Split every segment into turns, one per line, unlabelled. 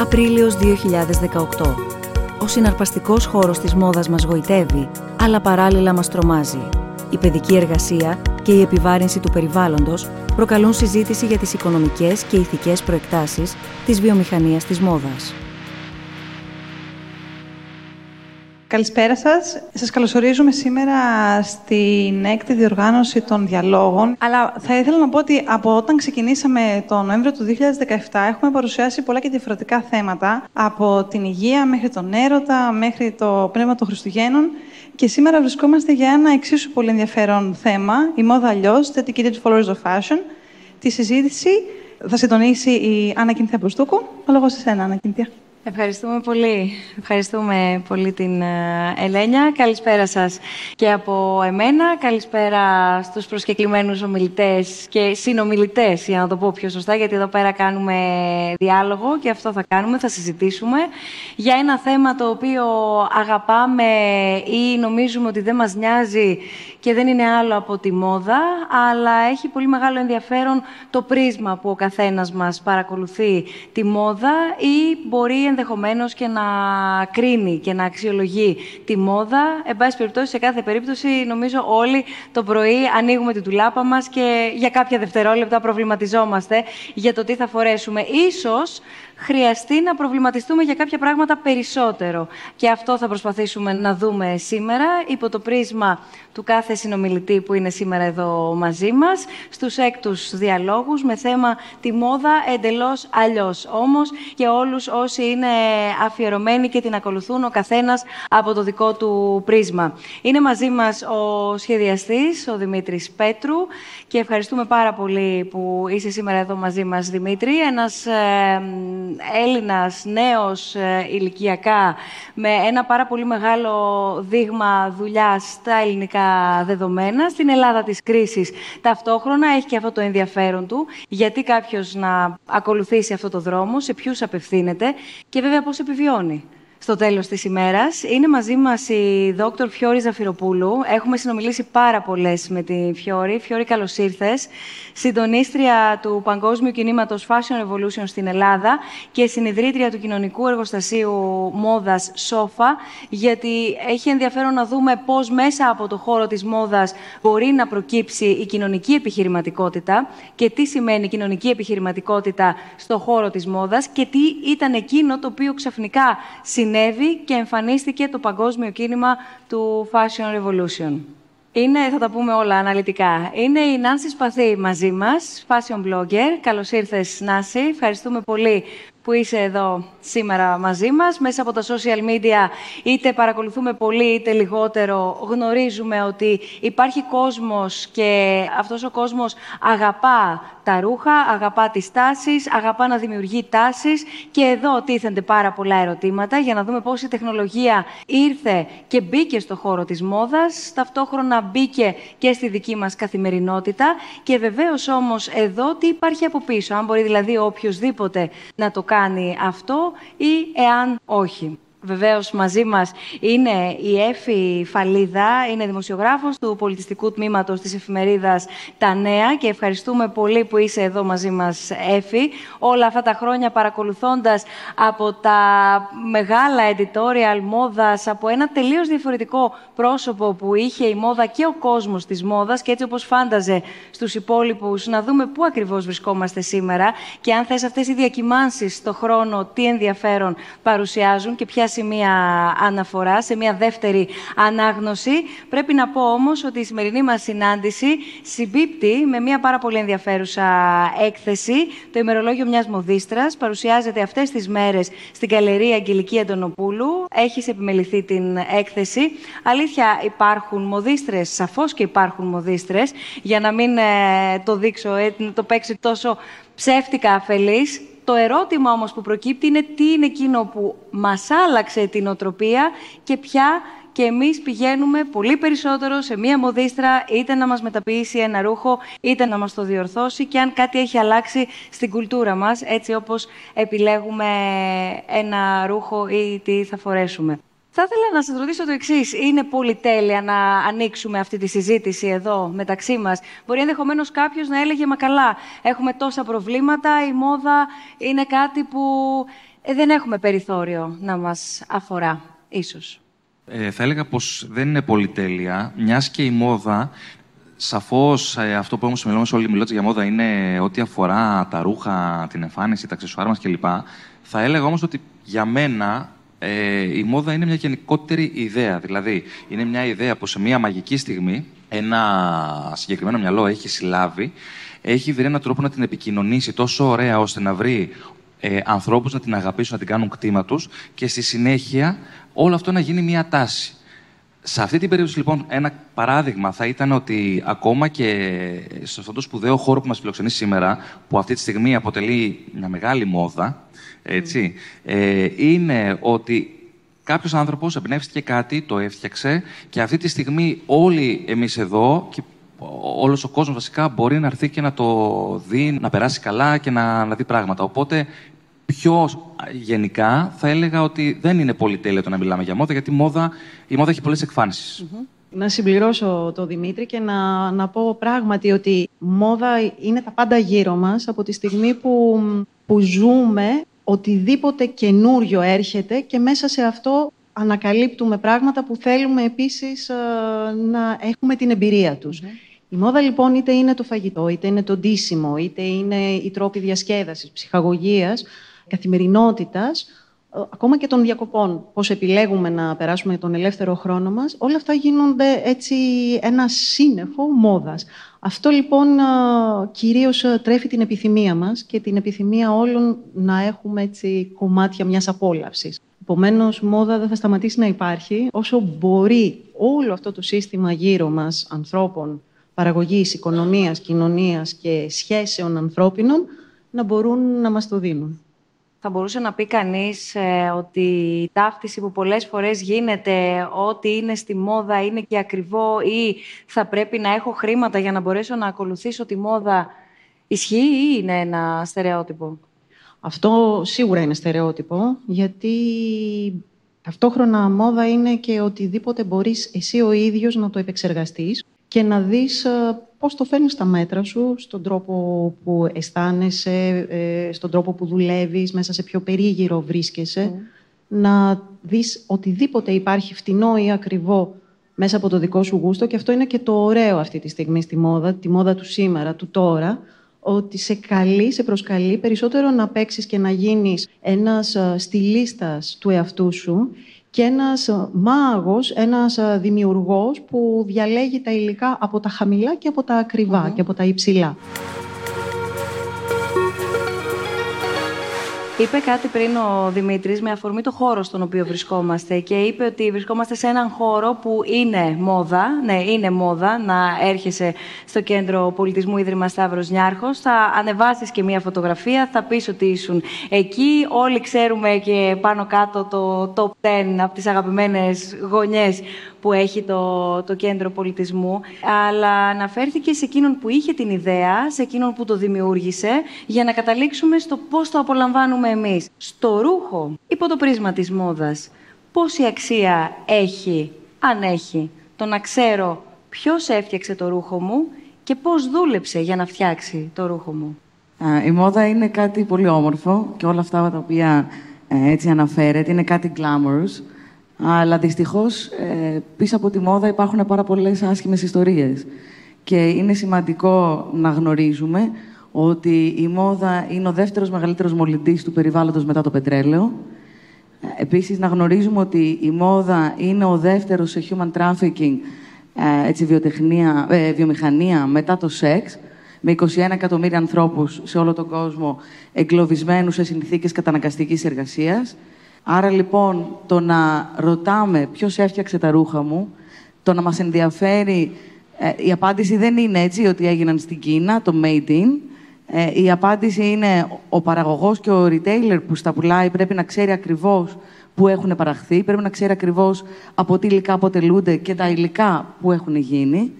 Απρίλιος 2018. Ο συναρπαστικός χώρος της μόδας μας γοητεύει, αλλά παράλληλα μας τρομάζει. Η παιδική εργασία και η επιβάρυνση του περιβάλλοντος προκαλούν συζήτηση για τις οικονομικές και ηθικές προεκτάσεις της βιομηχανίας της μόδας.
Καλησπέρα σας. Σας καλωσορίζουμε σήμερα στην έκτη διοργάνωση των διαλόγων. Αλλά θα ήθελα να πω ότι από όταν ξεκινήσαμε το Νοέμβριο του 2017 έχουμε παρουσιάσει πολλά και διαφορετικά θέματα από την υγεία μέχρι τον έρωτα, μέχρι το πνεύμα των Χριστουγέννων και σήμερα βρισκόμαστε για ένα εξίσου πολύ ενδιαφέρον θέμα, η μόδα αλλιώς, dedicated followers of fashion. Τη συζήτηση θα συντονίσει η Άννα Κινθία Προστούκου. Ο λόγος σε εσένα, Άννα Κινθία.
Ευχαριστούμε πολύ. Ευχαριστούμε πολύ την ε, Ελένια. Καλησπέρα σας και από εμένα. Καλησπέρα στους προσκεκλημένους ομιλητές και συνομιλητές, για να το πω πιο σωστά, γιατί εδώ πέρα κάνουμε διάλογο και αυτό θα κάνουμε, θα συζητήσουμε για ένα θέμα το οποίο αγαπάμε ή νομίζουμε ότι δεν μας νοιάζει και δεν είναι άλλο από τη μόδα, αλλά έχει πολύ μεγάλο ενδιαφέρον το πρίσμα που ο καθένας μας παρακολουθεί τη μόδα ή μπορεί ενδεχομένως και να κρίνει και να αξιολογεί τη μόδα. Εν πάση περιπτώσει, σε κάθε περίπτωση, νομίζω όλοι το πρωί ανοίγουμε την τουλάπα μας και για κάποια δευτερόλεπτα προβληματιζόμαστε για το τι θα φορέσουμε. Ίσως χρειαστεί να προβληματιστούμε για κάποια πράγματα περισσότερο. Και αυτό θα προσπαθήσουμε να δούμε σήμερα υπό το πρίσμα του κάθε συνομιλητή που είναι σήμερα εδώ μαζί μας, στους έκτους διαλόγους με θέμα τη μόδα εντελώς αλλιώς. Όμως και όλους όσοι είναι αφιερωμένοι και την ακολουθούν ο καθένας από το δικό του πρίσμα. Είναι μαζί μας ο σχεδιαστής, ο Δημήτρης Πέτρου και ευχαριστούμε πάρα πολύ που είσαι σήμερα εδώ μαζί μας, Δημήτρη. Ένας ε, Έλληνας, νέος ε, ηλικιακά, με ένα πάρα πολύ μεγάλο δείγμα δουλειάς στα ελληνικά δεδομένα, στην Ελλάδα της κρίσης. Ταυτόχρονα έχει και αυτό το ενδιαφέρον του, γιατί κάποιος να ακολουθήσει αυτό το δρόμο, σε ποιους απευθύνεται και βέβαια πώς επιβιώνει στο τέλος της ημέρας. Είναι μαζί μας η δόκτωρ Φιόρη Ζαφυροπούλου. Έχουμε συνομιλήσει πάρα πολλές με τη Φιόρη. Φιόρη, καλώς ήρθες. Συντονίστρια του Παγκόσμιου Κινήματος Fashion Revolution στην Ελλάδα και συνειδρήτρια του Κοινωνικού Εργοστασίου Μόδας Σόφα, γιατί έχει ενδιαφέρον να δούμε πώς μέσα από το χώρο της μόδας μπορεί να προκύψει η κοινωνική επιχειρηματικότητα και τι σημαίνει κοινωνική επιχειρηματικότητα στο χώρο της μόδας και τι ήταν εκείνο το οποίο ξαφνικά συνέβη και εμφανίστηκε το παγκόσμιο κίνημα του Fashion Revolution. Είναι, θα τα πούμε όλα αναλυτικά. Είναι η Νάνση Σπαθή μαζί μας, fashion blogger. Καλώς ήρθες, Νάση. Ευχαριστούμε πολύ που είσαι εδώ σήμερα μαζί μας. Μέσα από τα social media, είτε παρακολουθούμε πολύ είτε λιγότερο, γνωρίζουμε ότι υπάρχει κόσμος και αυτός ο κόσμος αγαπά τα ρούχα, αγαπά τις τάσεις, αγαπά να δημιουργεί τάσεις. Και εδώ τίθενται πάρα πολλά ερωτήματα για να δούμε πώς η τεχνολογία ήρθε και μπήκε στο χώρο της μόδας, ταυτόχρονα μπήκε και στη δική μας καθημερινότητα. Και βεβαίως όμως εδώ τι υπάρχει από πίσω, αν μπορεί δηλαδή οποιοδήποτε να το κάνει αυτό ή εάν όχι. Βεβαίως μαζί μας είναι η Έφη Φαλίδα, είναι δημοσιογράφος του πολιτιστικού τμήματος της εφημερίδας Τα Νέα και ευχαριστούμε πολύ που είσαι εδώ μαζί μας Έφη. Όλα αυτά τα χρόνια παρακολουθώντας από τα μεγάλα editorial μόδας, από ένα τελείως διαφορετικό πρόσωπο που είχε η μόδα και ο κόσμος της μόδας και έτσι όπως φάνταζε στους υπόλοιπους να δούμε πού ακριβώς βρισκόμαστε σήμερα και αν θες αυτές οι διακυμάνσεις στο χρόνο τι ενδιαφέρον παρουσιάζουν και ποια σημεία αναφορά, σε μια δεύτερη ανάγνωση. Πρέπει να πω όμως ότι η σημερινή μας συνάντηση συμπίπτει με μια πάρα πολύ ενδιαφέρουσα έκθεση. Το ημερολόγιο μιας μοδίστρας παρουσιάζεται αυτές τις μέρες στην Καλερία Αγγελική Αντωνοπούλου. Έχει επιμεληθεί την έκθεση. Αλήθεια υπάρχουν μοδίστρες, σαφώς και υπάρχουν μοδίστρες, για να μην ε, το δείξω, ε, το παίξει τόσο ψεύτικα αφελής. Το ερώτημα όμως που προκύπτει είναι τι είναι εκείνο που μας άλλαξε την οτροπία και ποια και εμείς πηγαίνουμε πολύ περισσότερο σε μία μοδίστρα είτε να μας μεταποιήσει ένα ρούχο είτε να μας το διορθώσει και αν κάτι έχει αλλάξει στην κουλτούρα μας έτσι όπως επιλέγουμε ένα ρούχο ή τι θα φορέσουμε. Θα ήθελα να σας ρωτήσω το εξής. Είναι πολυτέλεια να ανοίξουμε αυτή τη συζήτηση εδώ μεταξύ μας. Μπορεί ενδεχομένως κάποιος να έλεγε Μα καλά, έχουμε τόσα προβλήματα. Η μόδα είναι κάτι που ε, δεν έχουμε περιθώριο να μας αφορά, ίσως.
Ε, θα έλεγα πως δεν είναι πολυτέλεια, μιας και η μόδα Σαφώς ε, αυτό που όμω μιλάμε όλοι μιλώντας για μόδα είναι ό,τι αφορά τα ρούχα, την εμφάνιση, τα αξεσουάρ μας κλπ. Θα έλεγα όμως ότι για μένα ε, η μόδα είναι μια γενικότερη ιδέα. Δηλαδή, είναι μια ιδέα που σε μια μαγική στιγμή ένα συγκεκριμένο μυαλό έχει συλλάβει, έχει βρει έναν τρόπο να την επικοινωνήσει τόσο ωραία ώστε να βρει ε, ανθρώπους να την αγαπήσουν, να την κάνουν κτήμα τους και στη συνέχεια όλο αυτό να γίνει μια τάση. Σε αυτή την περίπτωση, λοιπόν, ένα παράδειγμα θα ήταν ότι ακόμα και σε αυτό το σπουδαίο χώρο που μας φιλοξενεί σήμερα, που αυτή τη στιγμή αποτελεί μια μεγάλη μόδα, έτσι, ε, είναι ότι κάποιος άνθρωπος εμπνεύστηκε κάτι, το έφτιαξε και αυτή τη στιγμή όλοι εμείς εδώ και όλος ο κόσμος βασικά μπορεί να έρθει και να το δει, να περάσει καλά και να, να δει πράγματα. Οπότε πιο γενικά θα έλεγα ότι δεν είναι πολύ τέλειο το να μιλάμε για μόδα, γιατί η μόδα, η μόδα έχει πολλές
Να συμπληρώσω το Δημήτρη και να, να πω πράγματι ότι μόδα είναι τα πάντα γύρω μας από τη στιγμή που, που ζούμε οτιδήποτε καινούριο έρχεται και μέσα σε αυτό ανακαλύπτουμε πράγματα που θέλουμε επίσης ε, να έχουμε την εμπειρία τους. Η μόδα λοιπόν είτε είναι το φαγητό, είτε είναι το ντύσιμο, είτε είναι οι τρόποι διασκέδασης, ψυχαγωγίας, καθημερινότητας, ε, ακόμα και των διακοπών, πώς επιλέγουμε να περάσουμε τον ελεύθερο χρόνο μας, όλα αυτά γίνονται έτσι ένα σύννεφο μόδας. Αυτό λοιπόν ε, κυρίως ε, τρέφει την επιθυμία μας και την επιθυμία όλων να έχουμε έτσι κομμάτια μιας απόλαυσης. Επομένως, μόδα δεν θα σταματήσει να υπάρχει όσο μπορεί όλο αυτό το σύστημα γύρω μας ανθρώπων, παραγωγής, οικονομίας, κοινωνίας και σχέσεων ανθρώπινων να μπορούν να μας το δίνουν.
Θα μπορούσε να πει κανείς ε, ότι η ταύτιση που πολλές φορές γίνεται ότι είναι στη μόδα είναι και ακριβό ή θα πρέπει να έχω χρήματα για να μπορέσω να ακολουθήσω τη μόδα ισχύει ή είναι ένα στερεότυπο;
Αυτό σίγουρα είναι στερεότυπο, γιατί ταυτόχρονα μόδα είναι και οτιδήποτε μπορείς εσύ ο ίδιος να το επεξεργαστείς και να δεις ε, πώς το φέρνεις στα μέτρα σου, στον τρόπο που αισθάνεσαι, ε, στον τρόπο που δουλεύεις, μέσα σε ποιο περίγυρο βρίσκεσαι. Mm. Να δεις οτιδήποτε υπάρχει φτηνό ή ακριβό μέσα από το δικό σου γούστο και αυτό είναι και το ωραίο αυτή τη στιγμή στη μόδα, τη μόδα του σήμερα, του τώρα, ότι σε καλεί, σε προσκαλεί περισσότερο να παίξεις και να γίνεις ένας ε, στυλίστας του εαυτού σου και ένας ε, μάγος, ένας ε, δημιουργός που διαλέγει τα υλικά από τα χαμηλά και από τα ακριβα και από τα υψηλά.
Είπε κάτι πριν ο Δημήτρης με αφορμή το χώρο στον οποίο βρισκόμαστε και είπε ότι βρισκόμαστε σε έναν χώρο που είναι μόδα. Ναι, είναι μόδα να έρχεσαι στο κέντρο πολιτισμού Ίδρυμα Σταύρος Νιάρχος. Θα ανεβάσεις και μία φωτογραφία, θα πεις ότι ήσουν εκεί. Όλοι ξέρουμε και πάνω κάτω το top 10 από τις αγαπημένες γωνιές που έχει το, το κέντρο πολιτισμού, αλλά αναφέρθηκε σε εκείνον που είχε την ιδέα, σε εκείνον που το δημιούργησε, για να καταλήξουμε στο πώς το απολαμβάνουμε εμείς. Στο ρούχο, υπό το πρίσμα της μόδας, πόση αξία έχει, αν έχει, το να ξέρω ποιος έφτιαξε το ρούχο μου και πώς δούλεψε για να φτιάξει το ρούχο μου.
Η μόδα είναι κάτι πολύ όμορφο και όλα αυτά τα οποία ε, έτσι αναφέρεται είναι κάτι glamorous. Αλλά δυστυχώς ε, πίσω από τη μόδα υπάρχουν πάρα πολλές άσχημες ιστορίες. Και είναι σημαντικό να γνωρίζουμε ότι η μόδα είναι ο δεύτερος μεγαλύτερος μολυντής του περιβάλλοντος μετά το πετρέλαιο. Επίσης, να γνωρίζουμε ότι η μόδα είναι ο δεύτερος σε human trafficking, ε, έτσι, βιοτεχνία, ε, βιομηχανία μετά το σεξ, με 21 εκατομμύρια ανθρώπους σε όλο τον κόσμο εγκλωβισμένους σε συνθήκες καταναγκαστικής εργασίας. Άρα λοιπόν το να ρωτάμε ποιος έφτιαξε τα ρούχα μου, το να μας ενδιαφέρει, ε, η απάντηση δεν είναι έτσι ότι έγιναν στην Κίνα, το made in. Ε, η απάντηση είναι ο παραγωγός και ο retailer που στα πουλάει πρέπει να ξέρει ακριβώς που έχουν παραχθεί, πρέπει να ξέρει ακριβώς από τι υλικά αποτελούνται και τα υλικά που έχουν γίνει.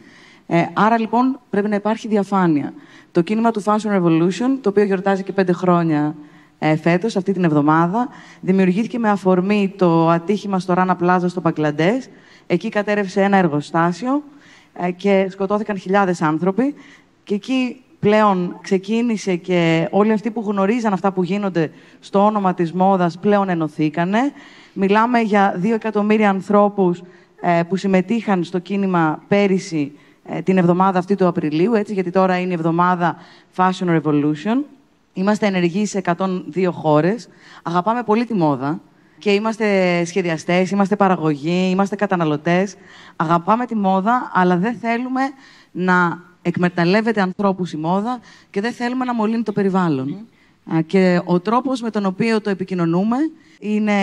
Ε, άρα λοιπόν πρέπει να υπάρχει διαφάνεια. Το κίνημα του Fashion Revolution, το οποίο γιορτάζει και πέντε χρόνια ε, φέτος, αυτή την εβδομάδα. Δημιουργήθηκε με αφορμή το ατύχημα στο Ράνα Πλάζα στο Παγκλαντές. Εκεί κατέρευσε ένα εργοστάσιο ε, και σκοτώθηκαν χιλιάδες άνθρωποι. Και εκεί πλέον ξεκίνησε και όλοι αυτοί που γνωρίζαν αυτά που γίνονται στο όνομα της μόδας πλέον ενωθήκανε. Μιλάμε για δύο εκατομμύρια ανθρώπους ε, που συμμετείχαν στο κίνημα πέρυσι ε, την εβδομάδα αυτή του Απριλίου, έτσι, γιατί τώρα είναι η εβδομάδα Fashion Revolution. Είμαστε ενεργοί σε 102 χώρες. Αγαπάμε πολύ τη μόδα και είμαστε σχεδιαστές, είμαστε παραγωγοί, είμαστε καταναλωτές. Αγαπάμε τη μόδα, αλλά δεν θέλουμε να εκμεταλλεύεται ανθρώπους η μόδα και δεν θέλουμε να μολύνει το περιβάλλον. Και ο τρόπος με τον οποίο το επικοινωνούμε είναι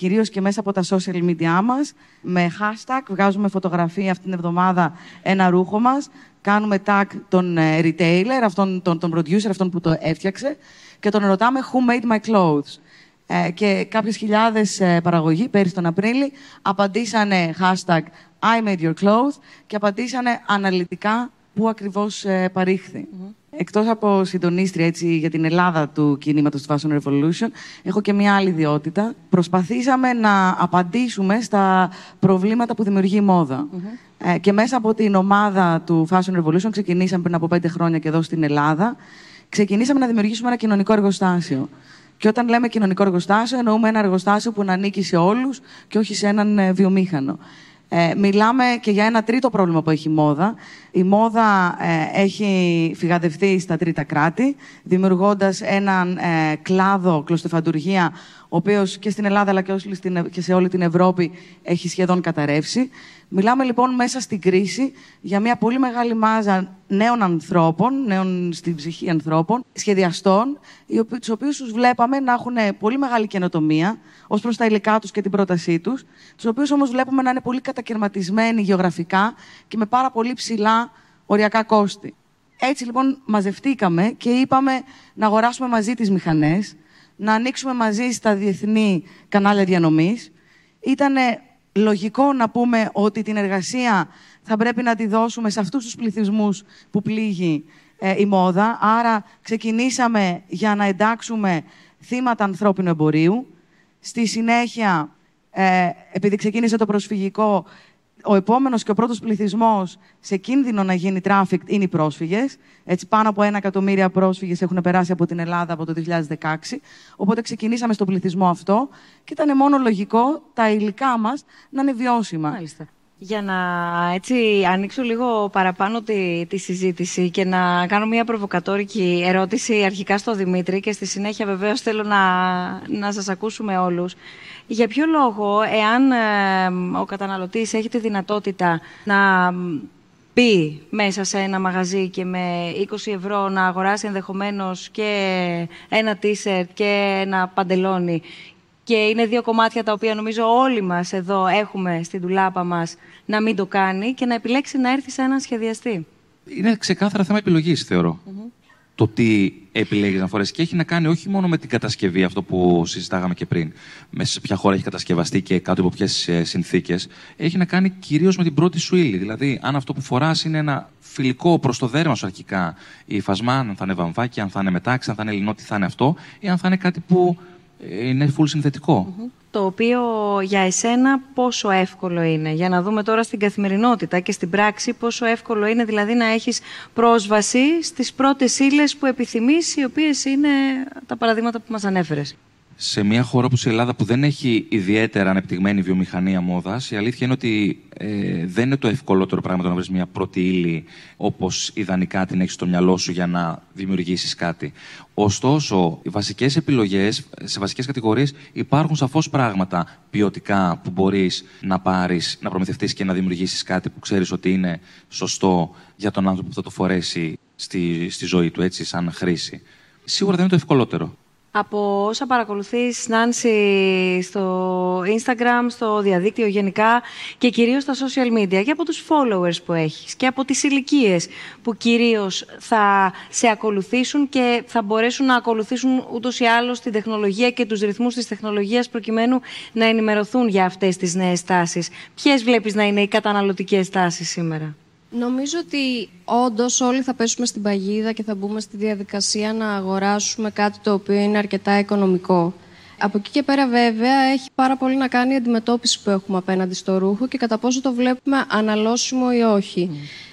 κυρίως και μέσα από τα social media μας, με hashtag, βγάζουμε φωτογραφία αυτήν την εβδομάδα ένα ρούχο μας, κάνουμε tag τον ε, retailer, αυτόν, τον, τον producer, αυτόν που το έφτιαξε και τον ρωτάμε who made my clothes; Ε, και κάποιες χιλιάδες ε, παραγωγοί πέρυσι τον Απρίλη απαντήσανε hashtag I made your clothes και απαντήσανε αναλυτικά πού ακριβώς ε, παρήχθη. Εκτός από συντονίστρια έτσι, για την Ελλάδα του κινήματος του Fashion Revolution, έχω και μια άλλη ιδιότητα. Προσπαθήσαμε να απαντήσουμε στα προβλήματα που δημιουργεί η μοδα Ε, και μέσα από την ομάδα του Fashion Revolution, ξεκινήσαμε πριν από πέντε χρόνια και εδώ στην Ελλάδα, ξεκινήσαμε να δημιουργήσουμε ένα κοινωνικό εργοστάσιο. Και όταν λέμε κοινωνικό εργοστάσιο, εννοούμε ένα εργοστάσιο που να ανήκει σε όλους και όχι σε έναν ε, βιομήχανο. Ε, μιλάμε και για ένα τρίτο πρόβλημα που έχει η μόδα. Η μόδα ε, έχει φυγαδευτεί στα τρίτα κράτη, δημιουργώντας έναν ε, κλάδο κλωστεφαντουργία, ο οποίος και στην Ελλάδα αλλά και σε όλη την Ευρώπη έχει σχεδόν καταρρεύσει. Μιλάμε λοιπόν μέσα στην κρίση για μια πολύ μεγάλη μάζα νέων ανθρώπων, νέων στην ψυχή ανθρώπων, σχεδιαστών, τους οποίους τους βλέπαμε να έχουν πολύ μεγάλη καινοτομία ως προς τα υλικά τους και την πρότασή τους, τους οποίους όμως βλέπουμε να είναι πολύ κατακαιρματισμένοι γεωγραφικά και με πάρα πολύ ψηλά οριακά κόστη. Έτσι λοιπόν μαζευτήκαμε και είπαμε να αγοράσουμε μαζί τις μηχανές, να ανοίξουμε μαζί στα διεθνή κανάλια διανομής. Ήταν λογικό να πούμε ότι την εργασία θα πρέπει να τη δώσουμε σε αυτούς τους πληθυσμούς που πλήγει ε, η μόδα. Άρα ξεκινήσαμε για να εντάξουμε θύματα ανθρώπινου εμπορίου. Στη συνέχεια, ε, επειδή ξεκίνησε το προσφυγικό, ο επόμενος και ο πρώτος πληθυσμός σε κίνδυνο να γίνει trafficked είναι οι πρόσφυγες. Έτσι, πάνω από ένα εκατομμύρια πρόσφυγες έχουν περάσει από την Ελλάδα από το 2016. Οπότε ξεκινήσαμε στον πληθυσμό αυτό και ήταν μόνο λογικό τα υλικά μας να είναι βιώσιμα.
Μάλιστα. Για να έτσι ανοίξω λίγο παραπάνω τη, τη συζήτηση και να κάνω μια προβοκατόρικη ερώτηση αρχικά στο Δημήτρη και στη συνέχεια βεβαίως θέλω να, να σας ακούσουμε όλους. Για ποιο λόγο, εάν ε, ο καταναλωτής έχει τη δυνατότητα να πει μέσα σε ένα μαγαζί και με 20 ευρώ να αγοράσει ενδεχομένως και ένα t-shirt και ένα παντελόνι και είναι δύο κομμάτια τα οποία νομίζω όλοι μας εδώ έχουμε στην τουλάπα μας να μην το κάνει και να επιλέξει να έρθει σε έναν σχεδιαστή.
Είναι ξεκάθαρα θέμα επιλογής, Το τι επιλέγεις να φορέσεις. Και έχει να κάνει όχι μόνο με την κατασκευή, αυτό που συζητάγαμε και πριν, μέσα σε ποια χώρα έχει κατασκευαστεί και κάτω από ποιες συνθήκες. Έχει να κάνει κυρίως με την πρώτη σου ύλη. Δηλαδή, αν αυτό που φοράς είναι ένα φιλικό προς το δέρμα σου αρχικά, η υφασμά, αν θα είναι βαμβάκι, αν θα είναι μετάξι, αν θα είναι ελληνό, τι θα είναι αυτό, ή αν θα είναι κάτι που είναι full συνθετικο
Το οποίο για εσένα πόσο εύκολο είναι, για να δούμε τώρα στην καθημερινότητα και στην πράξη πόσο εύκολο είναι δηλαδή να έχεις πρόσβαση στις πρώτες ύλες που επιθυμείς, οι οποίες είναι τα παραδείγματα που μας ανέφερες
σε μια χώρα όπως η Ελλάδα που δεν έχει ιδιαίτερα ανεπτυγμένη βιομηχανία μόδας, η αλήθεια είναι ότι ε, δεν είναι το ευκολότερο πράγμα το να βρεις μια πρώτη ύλη όπως ιδανικά την έχεις στο μυαλό σου για να δημιουργήσεις κάτι. Ωστόσο, οι βασικές επιλογές, σε βασικές κατηγορίες υπάρχουν σαφώς πράγματα ποιοτικά που μπορείς να πάρεις, να προμηθευτείς και να δημιουργήσεις κάτι που ξέρεις ότι είναι σωστό για τον άνθρωπο που θα το φορέσει στη, στη ζωή του, έτσι, σαν χρήση. Σίγουρα δεν είναι το ευκολότερο
από όσα παρακολουθείς, Νάνση, στο Instagram, στο διαδίκτυο γενικά και κυρίως στα social media και από τους followers που έχεις και από τις ηλικίες που κυρίως θα σε ακολουθήσουν και θα μπορέσουν να ακολουθήσουν ούτως ή άλλως την τεχνολογία και τους ρυθμούς της τεχνολογίας προκειμένου να ενημερωθούν για αυτές τις νέες τάσεις. Ποιες βλέπεις να είναι οι καταναλωτικές τάσεις σήμερα;
Νομίζω ότι όντως όλοι θα πέσουμε στην παγίδα και θα μπούμε στη διαδικασία να αγοράσουμε κάτι το οποίο είναι αρκετά οικονομικό. Από εκεί και πέρα, βέβαια, έχει πάρα πολύ να κάνει η αντιμετώπιση που έχουμε απέναντι στο ρούχο και κατά πόσο το βλέπουμε αναλώσιμο ή όχι.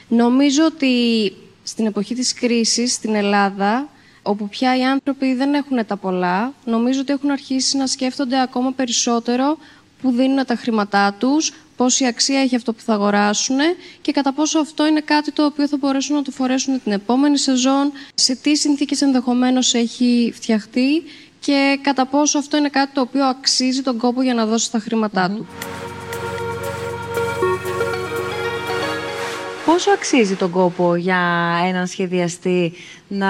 Νομίζω ότι στην εποχή της κρίσης στην Ελλάδα, όπου πια οι άνθρωποι δεν έχουν τα πολλά, νομίζω ότι έχουν αρχίσει να σκέφτονται ακόμα περισσότερο που δίνουν τα χρήματά τους, πόση αξία έχει αυτό που θα αγοράσουν και κατά πόσο αυτό είναι κάτι το οποίο θα μπορέσουν να το φορέσουν την επόμενη σεζόν, σε τι συνθήκες ενδεχομένως έχει φτιαχτεί και κατά πόσο αυτό είναι κάτι το οποίο αξίζει τον κόπο για να δώσει τα χρήματά του.
Πόσο αξίζει τον κόπο για έναν σχεδιαστή να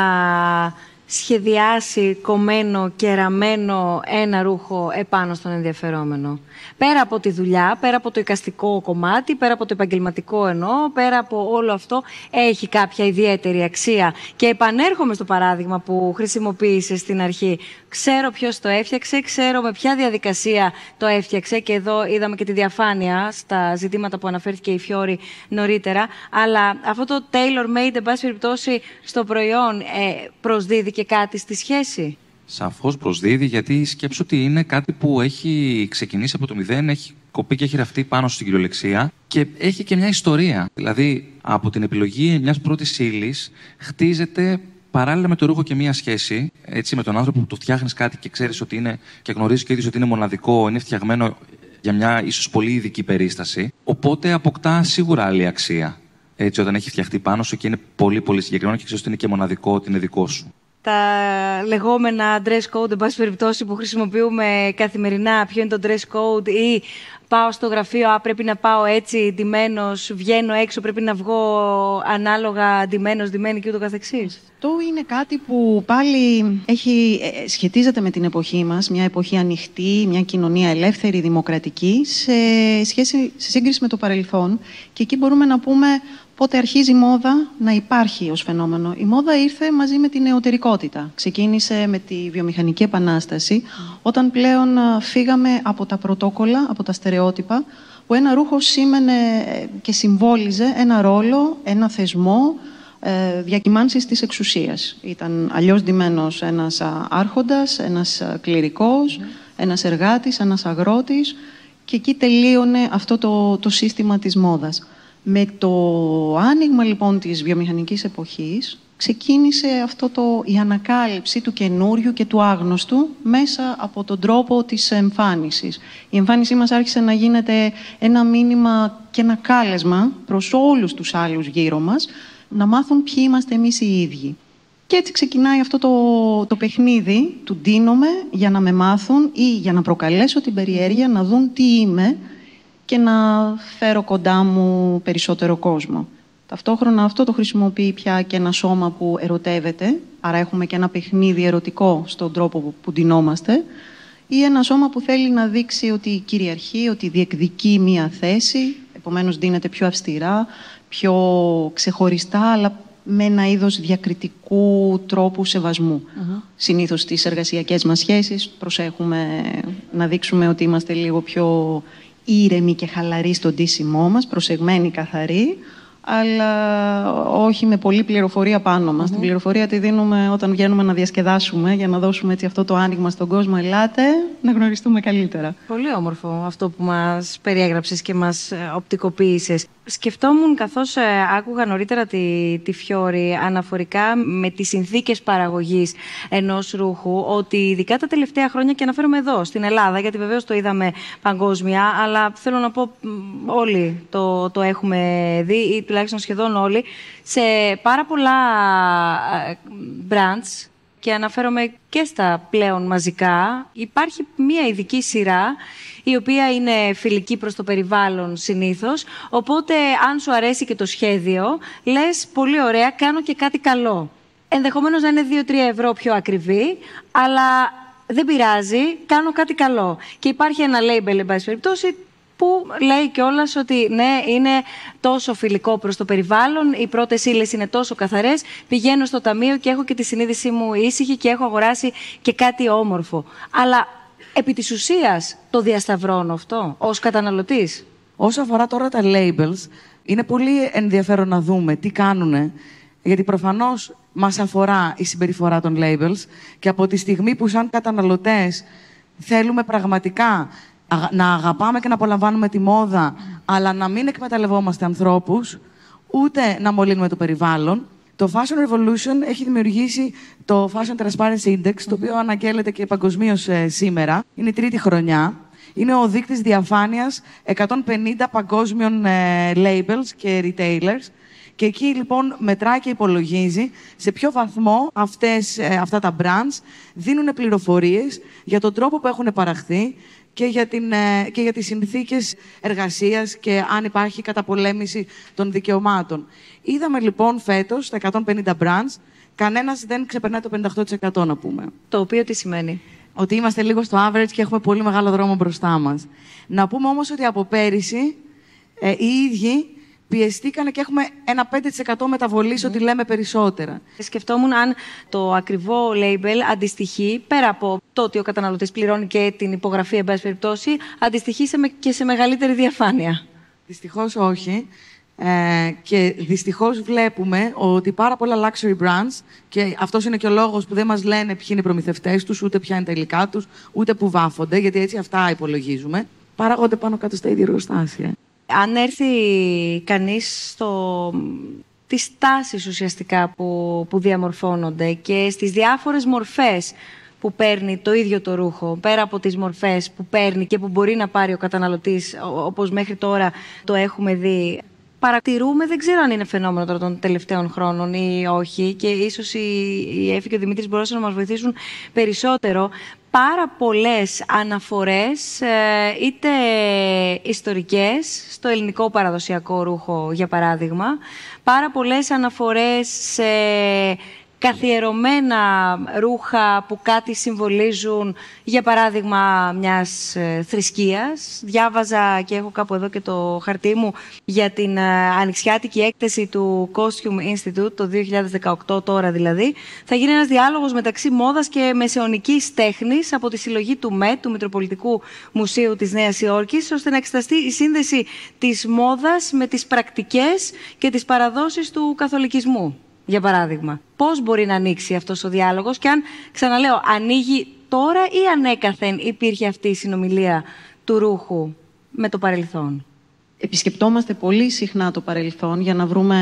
σχεδιάσει κομμένο και ραμμένο ένα ρούχο επάνω στον ενδιαφερόμενο. Πέρα από τη δουλειά, πέρα από το εικαστικό κομμάτι, πέρα από το επαγγελματικό εννοώ, πέρα από όλο αυτό έχει κάποια ιδιαίτερη αξία. Και επανέρχομαι στο παράδειγμα που χρησιμοποίησε στην αρχή. Ξέρω ποιος το έφτιαξε, ξέρω με ποια διαδικασία το έφτιαξε και εδώ είδαμε και τη διαφάνεια στα ζητήματα που αναφέρθηκε η Φιόρη νωρίτερα. Αλλά αυτό το tailor-made, εν πάση περιπτώσει, στο προϊόν ε, προσδίδει και κάτι στη σχέση;
Σαφώς προσδίδει, γιατί σκέψω ότι είναι κάτι που έχει ξεκινήσει από το μηδέν, έχει κοπεί και έχει ραφτεί πάνω στην κυριολεξία και έχει και μια ιστορία. Δηλαδή, από την επιλογή μιας πρώτης ύλης χτίζεται παράλληλα με το ρούχο και μία σχέση, έτσι, με τον άνθρωπο που το φτιάχνεις κάτι και ξέρεις ότι είναι και γνωρίζεις και ίδιο ότι είναι μοναδικό, είναι φτιαγμένο για μια ίσως πολύ ειδική περίσταση. Οπότε αποκτά σίγουρα άλλη αξία. Έτσι, όταν έχει φτιαχτεί πάνω σου και είναι πολύ πολύ συγκεκριμένο και ξέρεις ότι είναι και μοναδικό, ότι είναι δικό σου
τα λεγόμενα dress code, εν πάση περιπτώσει, που χρησιμοποιούμε καθημερινά, ποιο είναι το dress code ή πάω στο γραφείο, α, πρέπει να πάω έτσι, ντυμένος, βγαίνω έξω, πρέπει να βγω ανάλογα ντυμένος, ντυμένη και ούτω καθεξής;
Αυτό είναι κάτι που πάλι έχει, ε, σχετίζεται με την εποχή μας, μια εποχή ανοιχτή, μια κοινωνία ελεύθερη, δημοκρατική, σε, σχέση, σε σύγκριση με το παρελθόν. Και εκεί μπορούμε να πούμε πότε αρχίζει η μόδα να υπάρχει ως φαινόμενο. Η μόδα ήρθε μαζί με την νεωτερικότητα. Ξεκίνησε με τη βιομηχανική επανάσταση, όταν πλέον φύγαμε από τα πρωτόκολλα, από τα στερεότυπα, που ένα ρούχο σήμαινε ε, και συμβόλιζε ένα ρόλο, ένα θεσμό ε, διακυμάνσης της εξουσίας. Ήταν αλλιώς ντυμένος ένας άρχοντας, ένας κληρικός, ένας εργάτης, ένας αγρότης και εκεί τελείωνε αυτό το, το σύστημα της μόδας. Με το άνοιγμα λοιπόν της βιομηχανικής εποχής ξεκίνησε αυτό το, η ανακάλυψη του καινούριου και του άγνωστου μέσα από τον τρόπο της εμφάνισης. Η εμφάνισή μας άρχισε να γίνεται ένα μήνυμα και ένα κάλεσμα προς όλους τους άλλους γύρω μας να μάθουν ποιοι είμαστε εμείς οι ίδιοι. Και έτσι ξεκινάει αυτό το, το παιχνίδι του ντύνομαι για να με μάθουν ή για να προκαλέσω την περιέργεια να δουν τι είμαι και να φέρω κοντά μου περισσότερο κόσμο. Ταυτόχρονα αυτό το χρησιμοποιεί πια και ένα σώμα που ερωτεύεται, άρα έχουμε και ένα παιχνίδι ερωτικό στον τρόπο που ντυνόμαστε, ή ένα σώμα που θέλει να δείξει ότι κυριαρχεί, ότι διεκδικεί μία θέση, επομένως δίνεται πιο αυστηρά, πιο ξεχωριστά, αλλά με ένα είδος διακριτικού τρόπου σεβασμού. Uh-huh. Συνήθως στις εργασιακές μας σχέσεις προσέχουμε να δείξουμε ότι είμαστε λίγο πιο ήρεμοι και χαλαροί στον ντύσιμό μας, προσεγμένοι, καθαροί, αλλά όχι με πολλή πληροφορία πάνω μας. Την πληροφορία τη δίνουμε όταν βγαίνουμε να διασκεδάσουμε για να δώσουμε έτσι αυτό το άνοιγμα στον κόσμο. Ελάτε να γνωριστούμε καλύτερα.
Πολύ όμορφο αυτό που μας περιέγραψες και μας ε, οπτικοποίησες. Σκεφτόμουν καθώς ε, άκουγα νωρίτερα τη, τη Φιόρη αναφορικά με τις συνθήκες παραγωγής ενός ρούχου ότι ειδικά τα τελευταία χρόνια και αναφέρομαι εδώ στην Ελλάδα γιατί βεβαίως το είδαμε παγκόσμια αλλά θέλω να πω όλοι το, το έχουμε δει ή τουλάχιστον σχεδόν όλοι σε πάρα πολλά ε, brands και αναφέρομαι και στα πλέον μαζικά, υπάρχει μία ειδική σειρά η οποία είναι φιλική προς το περιβάλλον συνήθως, οπότε αν σου αρέσει και το σχέδιο, λες πολύ ωραία, κάνω και κάτι καλό. Ενδεχομένως να είναι 2-3 ευρώ πιο ακριβή, αλλά δεν πειράζει, κάνω κάτι καλό. Και υπάρχει ένα label, εν πάση περιπτώσει, που λέει κιόλας ότι ναι, είναι τόσο φιλικό προς το περιβάλλον, οι πρώτες ύλες είναι τόσο καθαρές. Πηγαίνω στο ταμείο και έχω και τη συνείδησή μου ήσυχη και έχω αγοράσει και κάτι όμορφο. Αλλά επί της ουσίας το διασταυρώνω αυτό ως καταναλωτής.
Όσο αφορά τώρα τα labels, είναι πολύ ενδιαφέρον να δούμε τι κάνουν. Γιατί προφανώς μας αφορά η συμπεριφορά των labels και από τη στιγμή που σαν καταναλωτές θέλουμε πραγματικά να αγαπάμε και να απολαμβάνουμε τη μόδα, αλλά να μην εκμεταλλευόμαστε ανθρώπους, ούτε να μολύνουμε το περιβάλλον, Το Fashion Revolution έχει δημιουργήσει το Fashion Transparency Index, το οποίο αναγγέλλεται και παγκοσμίως ε, σήμερα. Είναι η τρίτη χρονιά. Είναι ο δείκτης διαφάνειας 150 παγκόσμιων ε, labels και retailers. Και εκεί λοιπόν μετράει και υπολογίζει σε ποιο βαθμό αυτές, ε, αυτά τα brands δίνουν πληροφορίες για τον τρόπο που έχουν παραχθεί και για, την, ε, και για τις συνθήκες εργασίας και αν υπάρχει καταπολέμηση των δικαιωμάτων. Είδαμε λοιπόν φέτος τα 150 brands, κανένας δεν ξεπερνάει το 58% να πούμε.
Το οποίο τι σημαίνει;
Ότι είμαστε λίγο στο average και έχουμε πολύ μεγάλο δρόμο μπροστά μας. Να πούμε όμως ότι από πέρυσι ε, οι ίδιοι πιεστήκανε και έχουμε ένα 5% μεταβολής ότι λέμε περισσότερα.
Σκεφτόμουν αν το ακριβό label αντιστοιχεί, πέρα από το ότι ο καταναλωτής πληρώνει και την υπογραφή, εν πάση περιπτώσει, αντιστοιχεί και σε μεγαλύτερη διαφάνεια.
Δυστυχώς όχι. Ε, και δυστυχώς βλέπουμε ότι πάρα πολλά luxury brands και αυτός είναι και ο λόγος που δεν μας λένε ποιοι είναι οι προμηθευτές τους, ούτε ποια είναι τα υλικά τους, ούτε που βάφονται, γιατί έτσι αυτά υπολογίζουμε, παράγονται πάνω κάτω στα ίδια εργοστάσια
αν έρθει κανείς στο τις τάσεις ουσιαστικά που, που διαμορφώνονται και στις διάφορες μορφές που παίρνει το ίδιο το ρούχο, πέρα από τις μορφές που παίρνει και που μπορεί να πάρει ο καταναλωτής, όπως μέχρι τώρα το έχουμε δει. Παρατηρούμε, δεν ξέρω αν είναι φαινόμενο τώρα των τελευταίων χρόνων ή όχι και ίσως η, η Εφη και ο Δημήτρης μπορούσαν να μας βοηθήσουν περισσότερο. Πάρα πολλές αναφορές, ε, είτε ιστορικές, στο ελληνικό παραδοσιακό ρούχο, για παράδειγμα, πάρα πολλές αναφορές σε καθιερωμένα ρούχα που κάτι συμβολίζουν, για παράδειγμα, μιας ε, θρησκείας. Διάβαζα και έχω κάπου εδώ και το χαρτί μου για την ε, ανοιξιάτικη έκθεση του Costume Institute το 2018, τώρα δηλαδή. Θα γίνει ένας διάλογος μεταξύ μόδας και μεσαιωνικής τέχνης από τη συλλογή του ΜΕΤ, του Μητροπολιτικού Μουσείου της Νέας Υόρκης, ώστε να εξεταστεί η σύνδεση της μόδας με τις πρακτικές και τις παραδόσεις του καθολικισμού για παράδειγμα. Πώς μπορεί να ανοίξει αυτός ο διάλογος και αν, ξαναλέω, ανοίγει τώρα ή ανέκαθεν υπήρχε αυτή η συνομιλία του ρούχου με το παρελθόν;
Επισκεπτόμαστε πολύ συχνά το παρελθόν για να βρούμε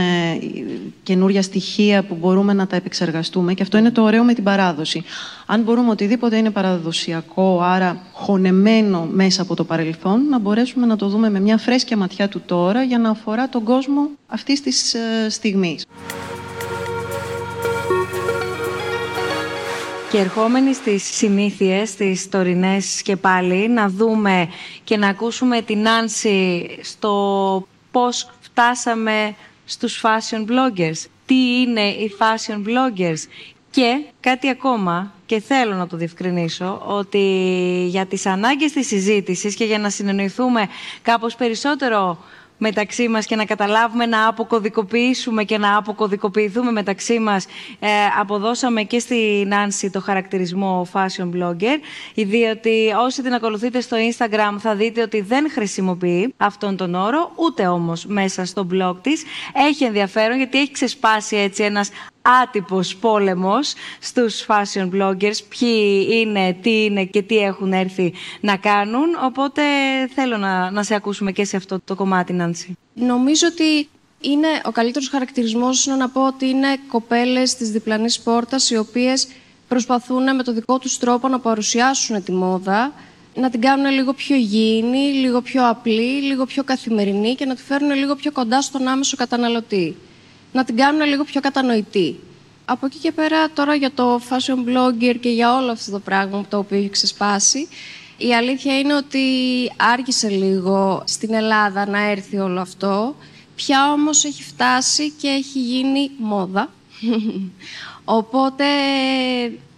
καινούρια στοιχεία που μπορούμε να τα επεξεργαστούμε και αυτό είναι το ωραίο με την παράδοση. Αν μπορούμε οτιδήποτε είναι παραδοσιακό, άρα χωνεμένο μέσα από το παρελθόν, να μπορέσουμε να το δούμε με μια φρέσκια ματιά του τώρα για να αφορά τον κόσμο αυτής της ε, στιγμής.
Και ερχόμενοι στις συνήθειες, στις τωρινές και πάλι, να δούμε και να ακούσουμε την Άνση στο πώς φτάσαμε στους fashion bloggers. Τι είναι οι fashion bloggers; Και κάτι ακόμα, και θέλω να το διευκρινίσω, ότι για τις ανάγκες της συζήτησης και για να συνεννοηθούμε κάπως περισσότερο μεταξύ μας και να καταλάβουμε να αποκωδικοποιήσουμε και να αποκωδικοποιηθούμε μεταξύ μας. Ε, αποδώσαμε και στη Νάνση το χαρακτηρισμό fashion blogger διότι όσοι την ακολουθείτε στο Instagram θα δείτε ότι δεν χρησιμοποιεί αυτόν τον όρο ούτε όμως μέσα στο blog της. Έχει ενδιαφέρον γιατί έχει ξεσπάσει έτσι ένας άτυπος πόλεμος στους fashion bloggers, ποιοι είναι, τι είναι και τι έχουν έρθει να κάνουν. Οπότε θέλω να, να σε ακούσουμε και σε αυτό το κομμάτι, Νάνση.
Νομίζω ότι είναι ο καλύτερος χαρακτηρισμός είναι να πω ότι είναι κοπέλες της διπλανής πόρτας οι οποίες προσπαθούν με το δικό τους τρόπο να παρουσιάσουν τη μόδα να την κάνουν λίγο πιο υγιεινή, λίγο πιο απλή, λίγο πιο καθημερινή και να τη φέρουν λίγο πιο κοντά στον άμεσο καταναλωτή να την κάνουν λίγο πιο κατανοητή. Από εκεί και πέρα τώρα για το fashion blogger και για όλο αυτό το πράγμα το οποίο έχει ξεσπάσει, η αλήθεια είναι ότι άργησε λίγο στην Ελλάδα να έρθει όλο αυτό. Πια όμως έχει φτάσει και έχει γίνει μόδα. Οπότε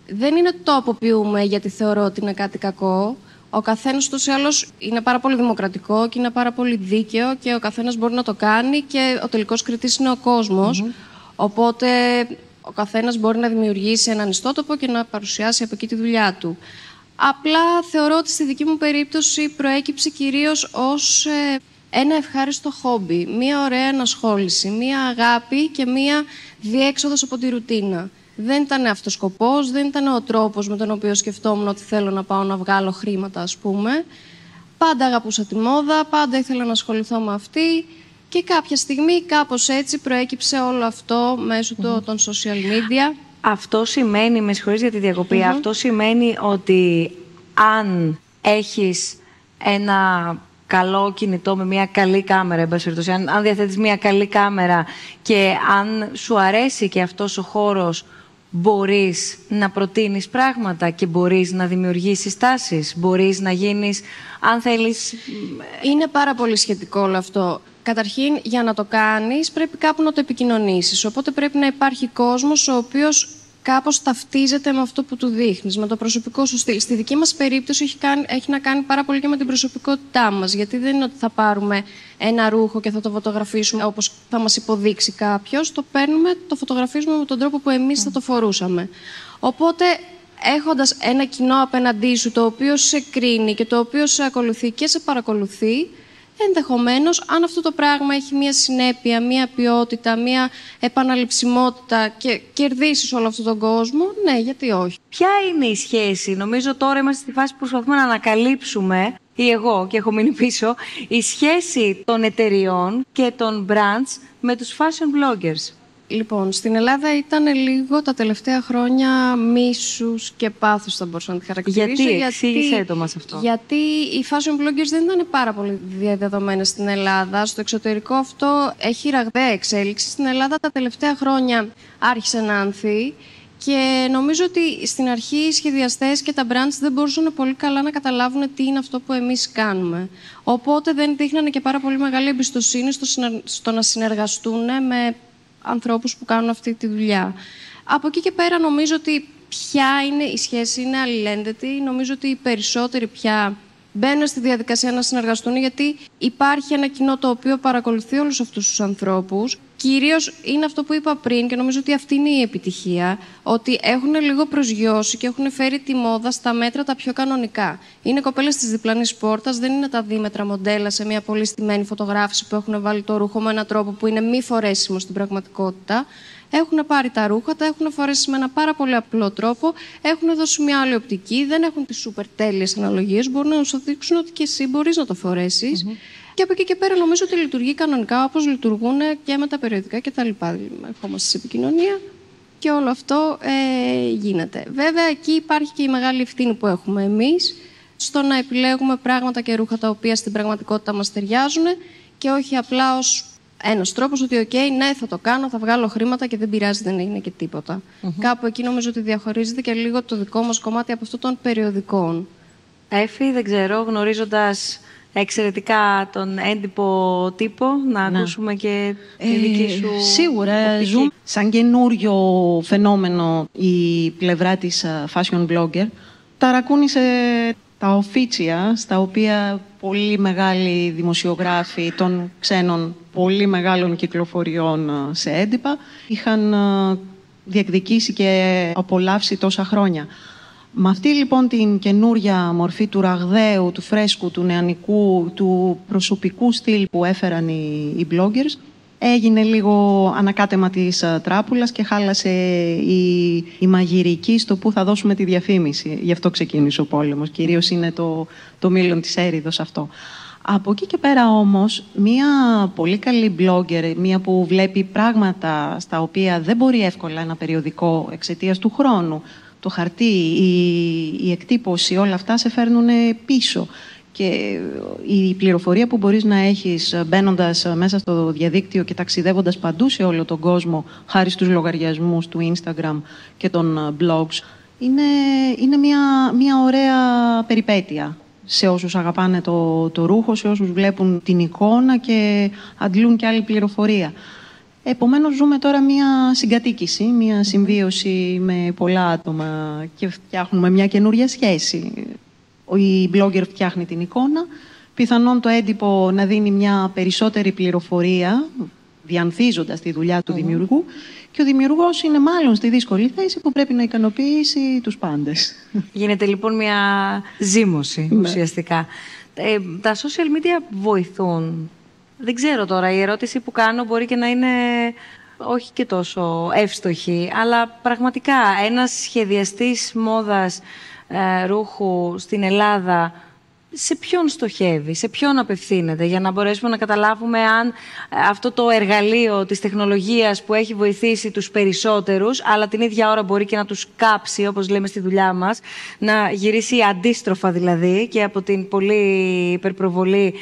δεν είναι το αποποιούμε γιατί θεωρώ ότι είναι κάτι κακό. Ο καθένας του ή άλλως είναι πάρα πολύ δημοκρατικό και είναι πάρα πολύ δίκαιο και ο καθένας μπορεί να το κάνει και ο τελικός κριτής είναι ο κοσμο Οπότε ο καθένας μπορεί να δημιουργήσει έναν ιστότοπο και να παρουσιάσει από εκεί τη δουλειά του. Απλά θεωρώ ότι στη δική μου περίπτωση προέκυψε κυρίως ως ε, ένα ευχάριστο χόμπι, μία ωραία ενασχόληση, μία αγάπη και μία διέξοδος από τη ρουτίνα. Δεν ήταν αυτός σκοπός, δεν ήταν ο τρόπος με τον οποίο σκεφτόμουν ότι θέλω να πάω να βγάλω χρήματα, ας πούμε. Πάντα αγαπούσα τη μόδα, πάντα ήθελα να ασχοληθώ με αυτή. Και κάποια στιγμή κάπως έτσι προέκυψε όλο αυτό μέσω των social media.
Αυτό σημαίνει, με συγχωρείς για τη διακοπη αυτό σημαίνει ότι αν έχεις ένα καλό κινητό με μια καλή κάμερα, εν αν, αν διαθέτεις μια καλή κάμερα και αν σου αρέσει και αυτός ο χώρος, μπορείς να προτείνεις πράγματα και μπορείς να δημιουργήσεις τάσεις, μπορείς να γίνεις, αν θέλεις...
Είναι πάρα πολύ σχετικό όλο αυτό. Καταρχήν, για να το κάνεις, πρέπει κάπου να το επικοινωνήσεις. Οπότε πρέπει να υπάρχει κόσμος ο οποίος κάπως ταυτίζεται με αυτό που του δείχνεις, με το προσωπικό σου στυλ. Στη δική μας περίπτωση έχει, κάνει, έχει να κάνει πάρα πολύ και με την προσωπικότητά μας. Γιατί δεν είναι ότι θα πάρουμε ένα ρούχο και θα το φωτογραφίσουμε όπως θα μας υποδείξει κάποιος. Το παίρνουμε, το φωτογραφίζουμε με τον τρόπο που εμείς θα το φορούσαμε. Οπότε έχοντας ένα κοινό απέναντί σου το οποίο σε κρίνει και το οποίο σε ακολουθεί και σε παρακολουθεί, Ενδεχομένως, αν αυτό το πράγμα έχει μία συνέπεια, μία ποιότητα, μία επαναληψιμότητα και κερδίσεις όλο αυτόν τον κόσμο, ναι, γιατί όχι.
Ποια είναι η σχέση, νομίζω τώρα είμαστε στη φάση που προσπαθούμε να ανακαλύψουμε, ή εγώ και έχω μείνει πίσω, η σχέση των εταιριών και των brands με τους fashion bloggers;
Λοιπόν, στην Ελλάδα ήταν λίγο τα τελευταία χρόνια μίσους και πάθους θα μπορούσα να τη χαρακτηρίσω.
Γιατί, εξήγησέ το μας αυτό.
Γιατί οι fashion bloggers δεν ήταν πάρα πολύ διαδεδομένα στην Ελλάδα. Στο εξωτερικό αυτό έχει ραγδαία εξέλιξη. Στην Ελλάδα τα τελευταία χρόνια άρχισε να ανθεί. Και νομίζω ότι στην αρχή οι σχεδιαστές και τα brands δεν μπορούσαν πολύ καλά να καταλάβουν τι είναι αυτό που εμείς κάνουμε. Οπότε δεν δείχνανε και πάρα πολύ μεγάλη εμπιστοσύνη στο να συνεργαστούν με ανθρώπους που κάνουν αυτή τη δουλειά. Από εκεί και πέρα νομίζω ότι ποια είναι η σχέση, είναι αλληλένδετη. Νομίζω ότι οι περισσότεροι πια μπαίνουν στη διαδικασία να συνεργαστούν γιατί υπάρχει ένα κοινό το οποίο παρακολουθεί όλους αυτούς τους ανθρώπους. Κυρίως είναι αυτό που είπα πριν και νομίζω ότι αυτή είναι η επιτυχία, ότι έχουν λίγο προσγειώσει και έχουν φέρει τη μόδα στα μέτρα τα πιο κανονικά. Είναι κοπέλες της διπλανής πόρτας, δεν είναι τα δίμετρα μοντέλα σε μια πολύ στημένη φωτογράφηση που έχουν βάλει το ρούχο με έναν τρόπο που είναι μη φορέσιμο στην πραγματικότητα έχουν πάρει τα ρούχα, τα έχουν φορέσει με ένα πάρα πολύ απλό τρόπο, έχουν δώσει μια άλλη οπτική, δεν έχουν τις σούπερ τέλειες αναλογίες. Μπορούν να σου δείξουν ότι και εσύ μπορείς να το φορεσει Και από εκεί και πέρα νομίζω ότι λειτουργεί κανονικά όπως λειτουργούν και με τα περιοδικά κτλ. Ερχόμαστε σε επικοινωνία και όλο αυτό ε, γίνεται. Βέβαια, εκεί υπάρχει και η μεγάλη ευθύνη που έχουμε εμείς στο να επιλέγουμε πράγματα και ρούχα τα οποία στην πραγματικότητα μας ταιριάζουν και όχι απλά ως ένας τρόπος ότι, OK, ναι, θα το κάνω, θα βγάλω χρήματα και δεν πειράζει, δεν είναι και τίποτα. Κάπου εκεί νομίζω ότι διαχωρίζεται και λίγο το δικό μας κομμάτι από αυτό των περιοδικών.
Έφη, δεν ξέρω, γνωρίζοντας εξαιρετικά τον έντυπο τύπο, να ναι. ακούσουμε και τη ε, δική σου
Σίγουρα, ζούμε σαν καινούριο φαινόμενο η πλευρά της fashion blogger. Ταρακούνησε τα οφίτσια, στα οποία πολύ μεγάλοι δημοσιογράφοι των ξένων πολύ μεγάλων κυκλοφοριών ε, σε έντυπα είχαν ε, διεκδικήσει και απολαύσει τόσα χρόνια. Με αυτή λοιπόν την καινούρια μορφή του ραγδαίου, του φρέσκου, του νεανικού, του προσωπικού στυλ που έφεραν οι, οι bloggers, έγινε λίγο ανακάτεμα της ε, τράπουλας και χάλασε η, η μαγειρική στο που θα δώσουμε τη διαφήμιση. Γι' αυτό ξεκίνησε ο πόλεμος. Κυρίως είναι το, το μήλον της έρηδος αυτό. Από εκεί και πέρα όμως, μία πολύ καλή blogger, μία που βλέπει πράγματα στα οποία δεν μπορεί εύκολα ένα περιοδικό εξαιτίας του χρόνου, το χαρτί, η, η εκτύπωση, όλα αυτά σε φέρνουν πίσω. Και η πληροφορία που μπορείς να έχεις μπαίνοντας μέσα στο διαδίκτυο και ταξιδεύοντας παντού σε όλο τον κόσμο, χάρη στους λογαριασμούς του Instagram και των blogs, είναι, είναι μια, μια ωραία περιπέτεια σε όσους αγαπάνε το, το ρούχο, σε όσους βλέπουν την εικόνα και αντλούν και άλλη πληροφορία. Επομένως ζούμε τώρα μια συγκατοίκηση, μια συμβίωση με πολλά άτομα και φτιάχνουμε μια καινούρια σχέση. Η blogger φτιάχνει την εικόνα, πιθανόν το έντυπο να δίνει μια περισσότερη πληροφορία, διανθίζοντας τη δουλειά του δημιουργού και ο δημιουργός είναι μάλλον στη δύσκολη θέση που πρέπει να ικανοποιήσει τους πάντες.
Γίνεται λοιπόν μια ζήμωση ναι. ουσιαστικά. Ε, τα social media βοηθούν. Δεν ξέρω τώρα, η ερώτηση που κάνω μπορεί και να είναι όχι και τόσο εύστοχη, αλλά πραγματικά ένας σχεδιαστής μόδας ε, ρούχου στην Ελλάδα σε ποιον στοχεύει, σε ποιον απευθύνεται, για να μπορέσουμε να καταλάβουμε αν ε, αυτό το εργαλείο της τεχνολογίας που έχει βοηθήσει τους περισσότερους, αλλά την ίδια ώρα μπορεί και να τους κάψει, όπως λέμε στη δουλειά μας, να γυρίσει αντίστροφα δηλαδή και από την πολύ υπερπροβολή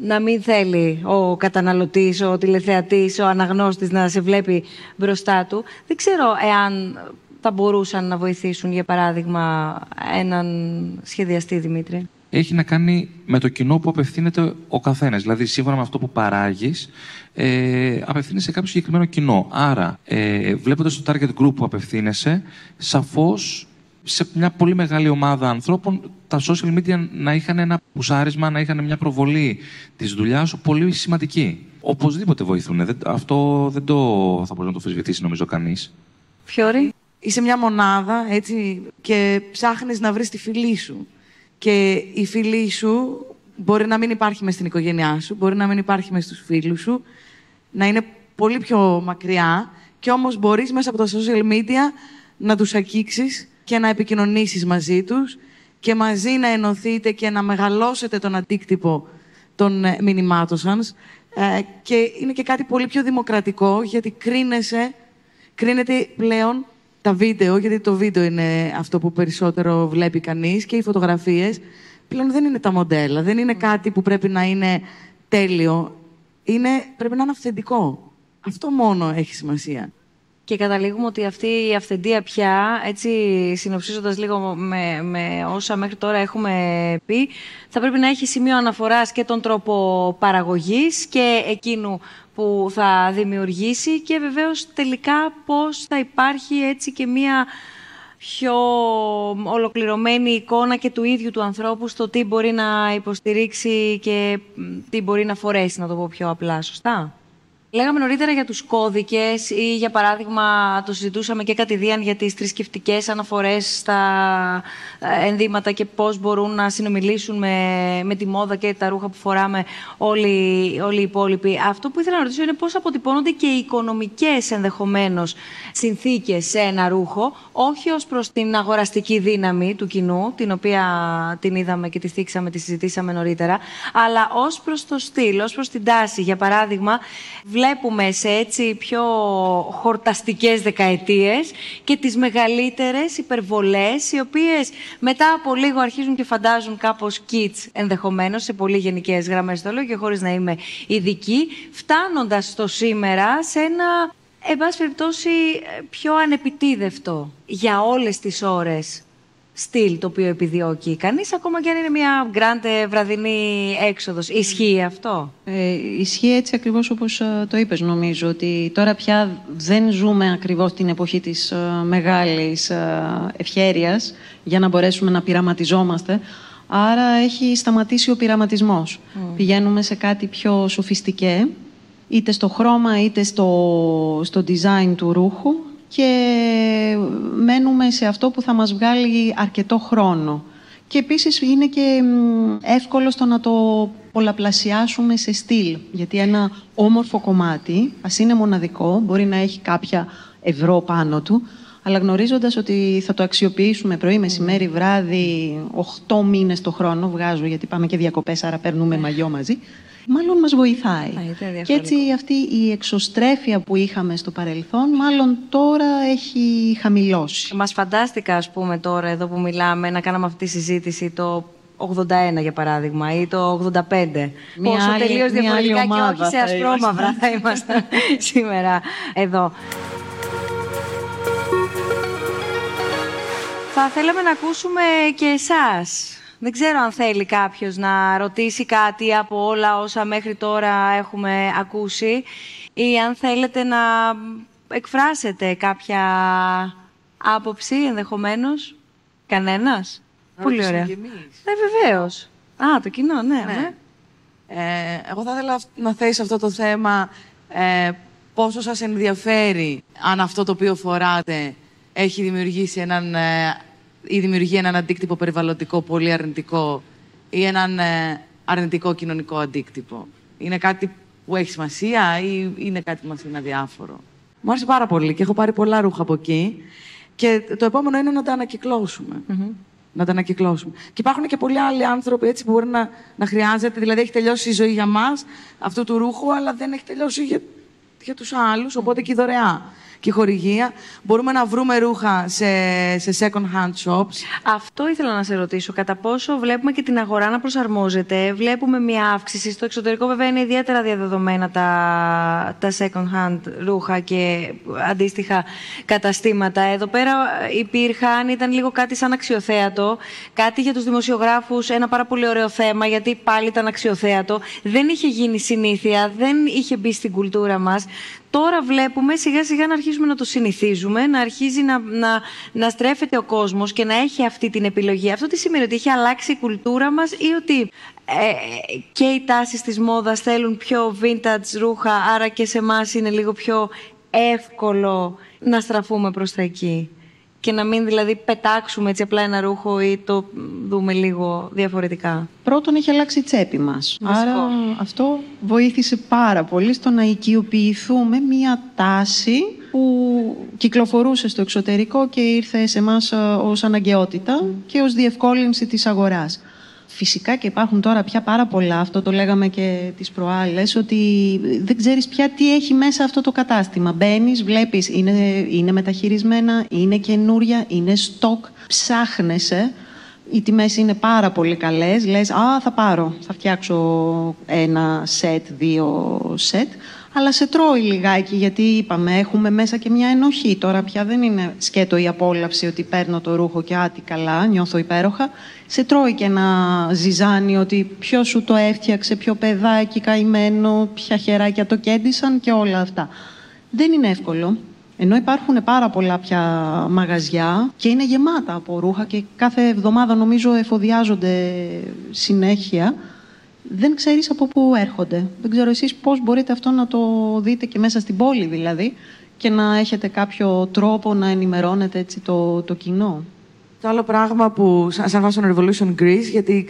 να μην θέλει ο καταναλωτής, ο τηλεθεατής, ο αναγνώστης να σε βλέπει μπροστά του. Δεν ξέρω εάν θα μπορούσαν να βοηθήσουν, για παράδειγμα, έναν σχεδιαστή, Δημήτρη
έχει να κάνει με το κοινό που απευθύνεται ο καθένας. Δηλαδή, σύμφωνα με αυτό που παράγεις, ε, απευθύνεσαι σε κάποιο συγκεκριμένο κοινό. Άρα, ε, βλέποντας το target group που απευθύνεσαι, σαφώς σε μια πολύ μεγάλη ομάδα ανθρώπων τα social media να είχαν ένα πουσάρισμα, να είχαν μια προβολή της δουλειάς σου πολύ σημαντική. Οπωσδήποτε βοηθούν. αυτό δεν το θα μπορείς να το αμφισβητήσει νομίζω κανείς.
Φιόρι.
Είσαι μια μονάδα έτσι, και ψάχνεις να βρεις τη φιλή σου. Και η φίλη σου μπορεί να μην υπάρχει μες στην οικογένειά σου, μπορεί να μην υπάρχει μες στους φίλους σου, να είναι πολύ πιο μακριά και όμως μπορείς μέσα από τα social media να τους αγγίξεις και να επικοινωνήσεις μαζί τους και μαζί να ενωθείτε και να μεγαλώσετε τον αντίκτυπο των ε, μηνυμάτων σας. Ε, και είναι και κάτι πολύ πιο δημοκρατικό, γιατί κρίνεσαι, κρίνεται πλέον τα βίντεο, γιατί το βίντεο είναι αυτό που περισσότερο βλέπει κανείς και οι φωτογραφίες, πλέον δεν είναι τα μοντέλα, δεν είναι κάτι που πρέπει να είναι τέλειο. Είναι, πρέπει να είναι αυθεντικό. Αυτό μόνο έχει σημασία.
Και καταλήγουμε ότι αυτή η αυθεντία πια, έτσι συνοψίζοντας λίγο με, με όσα μέχρι τώρα έχουμε πει, θα πρέπει να έχει σημείο αναφοράς και τον τρόπο παραγωγής και εκείνου που θα δημιουργήσει και βεβαίως τελικά πώς θα υπάρχει έτσι και μία πιο ολοκληρωμένη εικόνα και του ίδιου του ανθρώπου στο τι μπορεί να υποστηρίξει και τι μπορεί να φορέσει, να το πω πιο απλά. Σωστά; Λέγαμε νωρίτερα για τους κώδικες ή για παράδειγμα το συζητούσαμε και κατηδίαν για τις θρησκευτικές αναφορές στα ε, ενδύματα και πώς μπορούν να συνομιλήσουν με, με τη μόδα και τα ρούχα που φοράμε όλοι, όλοι οι υπόλοιποι. Αυτό που ήθελα να ρωτήσω είναι πώς αποτυπώνονται και οι οικονομικές ενδεχομένως συνθήκες σε ένα ρούχο, όχι ως προς την αγοραστική δύναμη του κοινού, την οποία την είδαμε και τη θίξαμε, τη συζητήσαμε νωρίτερα, αλλά ως προς το στυλ, ως προς την τάση. Για παράδειγμα, βλέπουμε σε έτσι πιο χορταστικές δεκαετίες και τις μεγαλύτερες υπερβολές, οι οποίες μετά από λίγο αρχίζουν και φαντάζουν κάπως kids ενδεχομένως, σε πολύ γενικές γραμμές το λέω και χωρίς να είμαι ειδική, φτάνοντας στο σήμερα σε ένα, εν πάση περιπτώσει, πιο ανεπιτίδευτο για όλες τις ώρες στυλ το οποίο επιδιώκει κανείς, ακόμα και αν είναι μια γκράντε βραδινή έξοδος. Ισχύει αυτό;
Ε, ισχύει έτσι ακριβώς όπως ε, το είπες νομίζω, ότι τώρα πια δεν ζούμε ακριβώς την εποχή της ε, μεγάλης ε, ευχέρειας για να μπορέσουμε να πειραματιζόμαστε. Άρα έχει σταματήσει ο πειραματισμός. Πηγαίνουμε σε κάτι πιο σοφιστικέ, είτε στο χρώμα είτε στο, στο design του ρούχου και μένουμε σε αυτό που θα μας βγάλει αρκετό χρόνο. Και επίσης είναι και εύκολο στο να το πολλαπλασιάσουμε σε στυλ. Γιατί ένα όμορφο κομμάτι, ας είναι μοναδικό, μπορεί να έχει κάποια ευρώ πάνω του, αλλά γνωρίζοντας ότι θα το αξιοποιήσουμε πρωί, μεσημέρι, βράδυ, 8 μήνες το χρόνο, βγάζω γιατί πάμε και διακοπές, άρα παίρνουμε μαγιό μαζί, μάλλον μας βοηθάει. και έτσι αυτή η εξωστρέφεια που είχαμε στο παρελθόν, μάλλον τώρα έχει χαμηλώσει.
Μας φαντάστηκα, ας πούμε, τώρα εδώ που μιλάμε, να κάναμε αυτή τη συζήτηση το 81 για παράδειγμα ή το 85. Μια Πόσο άλλη, τελείως διαφορετικά και όχι σε ασπρόμαυρα θα είμαστε σήμερα εδώ. Θα θέλαμε να ακούσουμε και εσάς. Δεν ξέρω αν θέλει κάποιος να ρωτήσει κάτι από όλα όσα μέχρι τώρα έχουμε ακούσει ή αν θέλετε να εκφράσετε κάποια άποψη ενδεχομένως. Κανένας; Πολύ ωραία. Ναι, βεβαίως. Α, το κοινό, ναι. ναι. ναι.
Ε, εγώ θα ήθελα να θέσει αυτό το θέμα ε, πόσο σας ενδιαφέρει αν αυτό το οποίο φοράτε έχει δημιουργήσει έναν ε, ή δημιουργεί έναν αντίκτυπο περιβαλλοντικό πολύ αρνητικό ή έναν ε, αρνητικό κοινωνικό αντίκτυπο. Είναι κάτι που έχει σημασία ή είναι κάτι που μας είναι αδιάφορο; Μου άρεσε πάρα πολύ και έχω πάρει πολλά ρούχα από εκεί και το επόμενο είναι να τα ανακυκλώσουμε. να τα ανακυκλώσουμε. Και υπάρχουν και πολλοί άλλοι άνθρωποι έτσι, που μπορεί να, να χρειάζεται. Δηλαδή, έχει τελειώσει η ζωή για μας αυτού του ρούχου, αλλά δεν έχει τελειώσει για, για τους άλλους. Οπότε και η δωρεά και χορηγία. Μπορούμε να βρούμε ρούχα σε, σε second hand shops.
Αυτό ήθελα να σε ρωτήσω. Κατά πόσο βλέπουμε και την αγορά να προσαρμόζεται, βλέπουμε μια αύξηση. Στο εξωτερικό, βέβαια, είναι ιδιαίτερα διαδεδομένα τα, τα second hand ρούχα και αντίστοιχα καταστήματα. Εδώ πέρα υπήρχαν, ήταν λίγο κάτι σαν αξιοθέατο. Κάτι για τους δημοσιογράφους, ένα πάρα πολύ ωραίο θέμα, γιατί πάλι ήταν αξιοθέατο. Δεν είχε γίνει συνήθεια, δεν είχε μπει στην κουλτούρα μας τώρα βλέπουμε σιγά σιγά να αρχίσουμε να το συνηθίζουμε, να αρχίζει να, να, να στρέφεται ο κόσμος και να έχει αυτή την επιλογή. Αυτό τι σημαίνει, ότι έχει αλλάξει η κουλτούρα μας ή ότι ε, και οι τάσεις της μόδας θέλουν πιο vintage ρούχα, άρα και σε εμάς είναι λίγο πιο εύκολο να στραφούμε προς τα εκεί; Και να μην δηλαδή πετάξουμε έτσι απλά ένα ρούχο ή το δούμε λίγο διαφορετικά.
Πρώτον έχει αλλάξει η τσέπη μας. Άρα αυτό βοήθησε πάρα πολύ στο να οικειοποιηθούμε μία τάση που κυκλοφορούσε στο εξωτερικό και ήρθε σε εμάς ε, ως αναγκαιότητα και ως διευκόλυνση της αγοράς. Φυσικά και υπάρχουν τώρα πια πάρα πολλά, αυτό το λέγαμε και τις προάλλες, ότι δεν ξέρεις πια τι έχει μέσα αυτό το κατάστημα. Μπαίνεις, βλέπεις, είναι, είναι μεταχειρισμένα, είναι καινούρια, είναι στόκ, ψάχνεσαι. Οι τιμές είναι πάρα πολύ καλές. Λες, α, θα πάρω, θα φτιάξω ένα σετ, δύο σετ αλλά σε τρώει λιγάκι, γιατί είπαμε, έχουμε μέσα και μια ενοχή. Τώρα πια δεν είναι σκέτο η απόλαυση ότι παίρνω το ρούχο και άτι καλά, νιώθω υπέροχα. Σε τρώει και ένα ζυζάνι ότι ποιο σου το έφτιαξε, ποιο παιδάκι καημένο, ποια χεράκια το κέντησαν και όλα αυτά. Δεν είναι εύκολο. Ενώ υπάρχουν πάρα πολλά πια μαγαζιά και είναι γεμάτα από ρούχα και κάθε εβδομάδα νομίζω εφοδιάζονται συνέχεια δεν ξέρεις από πού έρχονται. Δεν ξέρω εσείς πώς μπορείτε αυτό να το δείτε και μέσα στην πόλη δηλαδή και να έχετε κάποιο τρόπο να ενημερώνετε έτσι το, το κοινό.
Το άλλο πράγμα που, σαν Fashion Revolution Greece, γιατί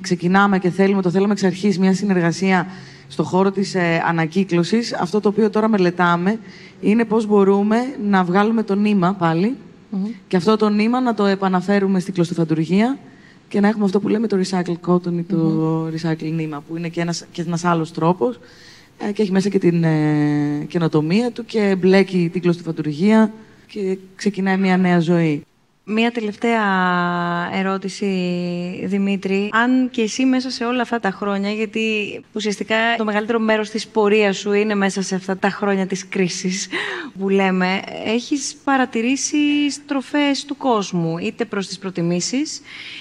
ξεκινάμε και θέλουμε, το θέλουμε εξ αρχής, μια συνεργασία στο χώρο της ε, ανακύκλωσης, αυτό το οποίο τώρα μελετάμε είναι πώς μπορούμε να βγάλουμε το νήμα πάλι και αυτό το νήμα να το επαναφέρουμε στην κλωστοφαντουργία και να έχουμε αυτό που λέμε το recycle cotton ή το recycle νήμα, που είναι και ένας, και ένας άλλος τρόπος ε, και έχει μέσα και την ε, καινοτομία του και μπλέκει την κλωστοφαντουργία και ξεκινάει μια νέα ζωή.
Μία τελευταία ερώτηση, Δημήτρη. Αν και εσύ μέσα σε όλα αυτά τα χρόνια, γιατί ουσιαστικά το μεγαλύτερο μέρος της πορείας σου είναι μέσα σε αυτά τα χρόνια της κρίσης που λέμε, έχεις παρατηρήσει στροφές του κόσμου, είτε προς τις προτιμήσεις,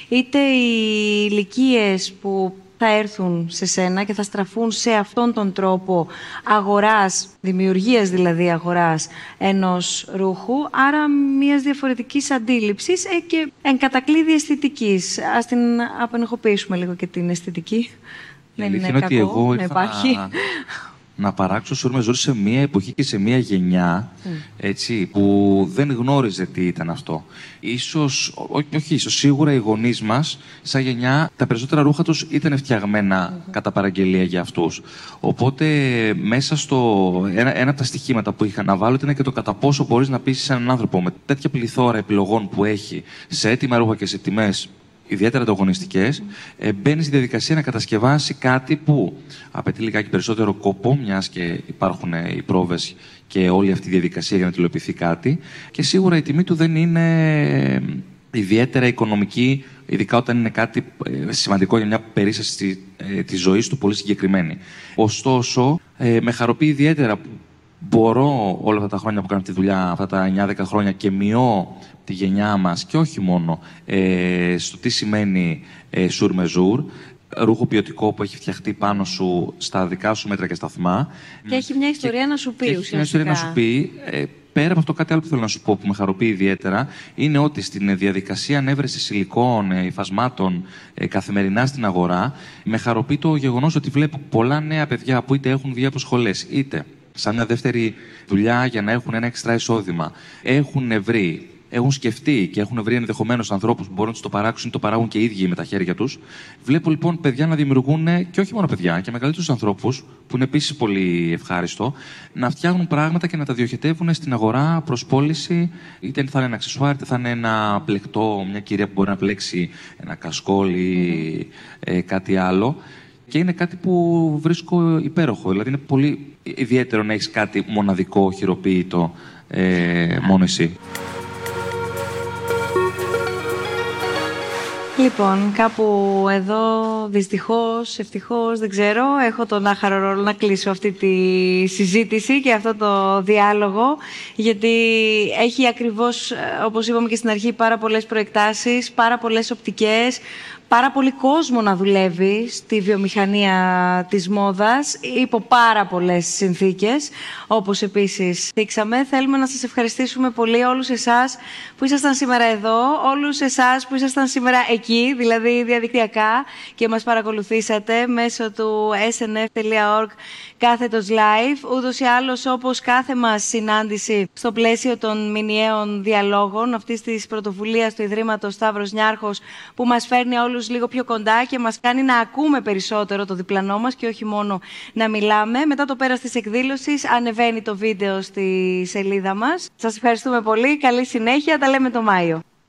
είτε οι ηλικίες που θα έρθουν σε σένα και θα στραφούν σε αυτόν τον τρόπο αγοράς, δημιουργίας δηλαδή αγοράς ενός ρούχου, άρα μιας διαφορετικής αντίληψης ε, και εν κατακλείδη αισθητικής. Ας την απενεχοποιήσουμε λίγο και την αισθητική. Δεν είναι, κακό ότι εγώ να υπάρχει
να παράξω σούρμε ζωή σε μια εποχή και σε μια γενιά έτσι, που δεν γνώριζε τι ήταν αυτό. Ίσως, ό, όχι ίσως, σίγουρα οι γονείς μας, σαν γενιά, τα περισσότερα ρούχα τους ήταν φτιαγμένα κατά παραγγελία για αυτούς. Οπότε, μέσα στο. Ένα, ένα από τα στοιχήματα που είχα να βάλω ήταν και το κατά πόσο μπορείς να πείσει έναν άνθρωπο με τέτοια πληθώρα επιλογών που έχει σε έτοιμα ρούχα και σε τιμές ιδιαίτερα ανταγωνιστικές, ε, μπαίνει στη διαδικασία να κατασκευάσει κάτι που απαιτεί λιγάκι περισσότερο κόπο, μιας και υπάρχουν ε, οι πρόβες και όλη αυτή η διαδικασία για να τηλεοποιηθεί κάτι. Και σίγουρα η τιμή του δεν είναι ε, ιδιαίτερα οικονομική, ειδικά όταν είναι κάτι ε, σημαντικό για μια περίσταση της ζωής του πολύ συγκεκριμένη. Ωστόσο, με χαροποιεί ιδιαίτερα που μπορώ όλα αυτά τα χρόνια που κάνω τη δουλειά, αυτά τα 9-10 χρόνια και μειώ τη γενιά μας και όχι μόνο ε, στο τι σημαίνει ε, σουρ με ζουρ, ρούχο ποιοτικό που έχει φτιαχτεί πάνω σου στα δικά σου μέτρα και σταθμά.
Και έχει μια ιστορία να σου πει ουσιαστικά.
Έχει μια ιστορία να σου πει. Ε, πέρα από αυτό, κάτι άλλο που θέλω να σου πω που με χαροποιεί ιδιαίτερα είναι ότι στην διαδικασία ανέβρεσης υλικών, ε, υφασμάτων ε, καθημερινά στην αγορά, με χαροποιεί το γεγονός ότι βλέπω πολλά νέα παιδιά που είτε έχουν βγει από σχολές, είτε σαν μια δεύτερη δουλειά για να έχουν ένα εξτρά εισόδημα, έχουν βρει έχουν σκεφτεί και έχουν βρει ενδεχομένως ανθρώπους που μπορούν να το παράξουν ή το παράγουν και οι ίδιοι με τα χέρια τους. Βλέπω λοιπόν παιδιά να δημιουργούν και όχι μόνο παιδιά, και μεγαλύτερους ανθρώπους, που είναι επίσης πολύ ευχάριστο, να φτιάχνουν πράγματα και να τα διοχετεύουν στην αγορά προς πώληση, είτε θα είναι ένα αξεσουάρ, είτε θα είναι ένα πλεκτό, μια κυρία που μπορεί να πλέξει ένα κασκόλ ή ε, κάτι άλλο. Και είναι κάτι που βρίσκω υπέροχο. Δηλαδή είναι πολύ ιδιαίτερο να έχεις κάτι μοναδικό, χειροποίητο, ε, μόνο εσύ.
Λοιπόν, κάπου εδώ δυστυχώς, ευτυχώς, δεν ξέρω, έχω τον άχαρο ρόλο να κλείσω αυτή τη συζήτηση και αυτό το διάλογο, γιατί έχει ακριβώς, όπως είπαμε και στην αρχή, πάρα πολλές προεκτάσεις, πάρα πολλές οπτικές, πάρα πολύ κόσμο να δουλεύει στη βιομηχανία της μόδας υπό πάρα πολλές συνθήκες, όπως επίσης δείξαμε. Θέλουμε να σας ευχαριστήσουμε πολύ όλους εσάς που ήσασταν σήμερα εδώ, όλους εσάς που ήσασταν σήμερα εκεί, δηλαδή διαδικτυακά και μας παρακολουθήσατε μέσω του snf.org κάθετος live, ούτως ή άλλως όπως κάθε μας συνάντηση στο πλαίσιο των μηνιαίων διαλόγων αυτής της πρωτοβουλίας του Ιδρύματος Σταύρος Νιάρχος που μας φέρνει όλους λίγο πιο κοντά και μας κάνει να ακούμε περισσότερο το διπλανό μας και όχι μόνο να μιλάμε. Μετά το πέρας της εκδήλωσης ανεβαίνει το βίντεο στη σελίδα μας. Σας ευχαριστούμε πολύ. Καλή συνέχεια. Τα λέμε το Μάιο.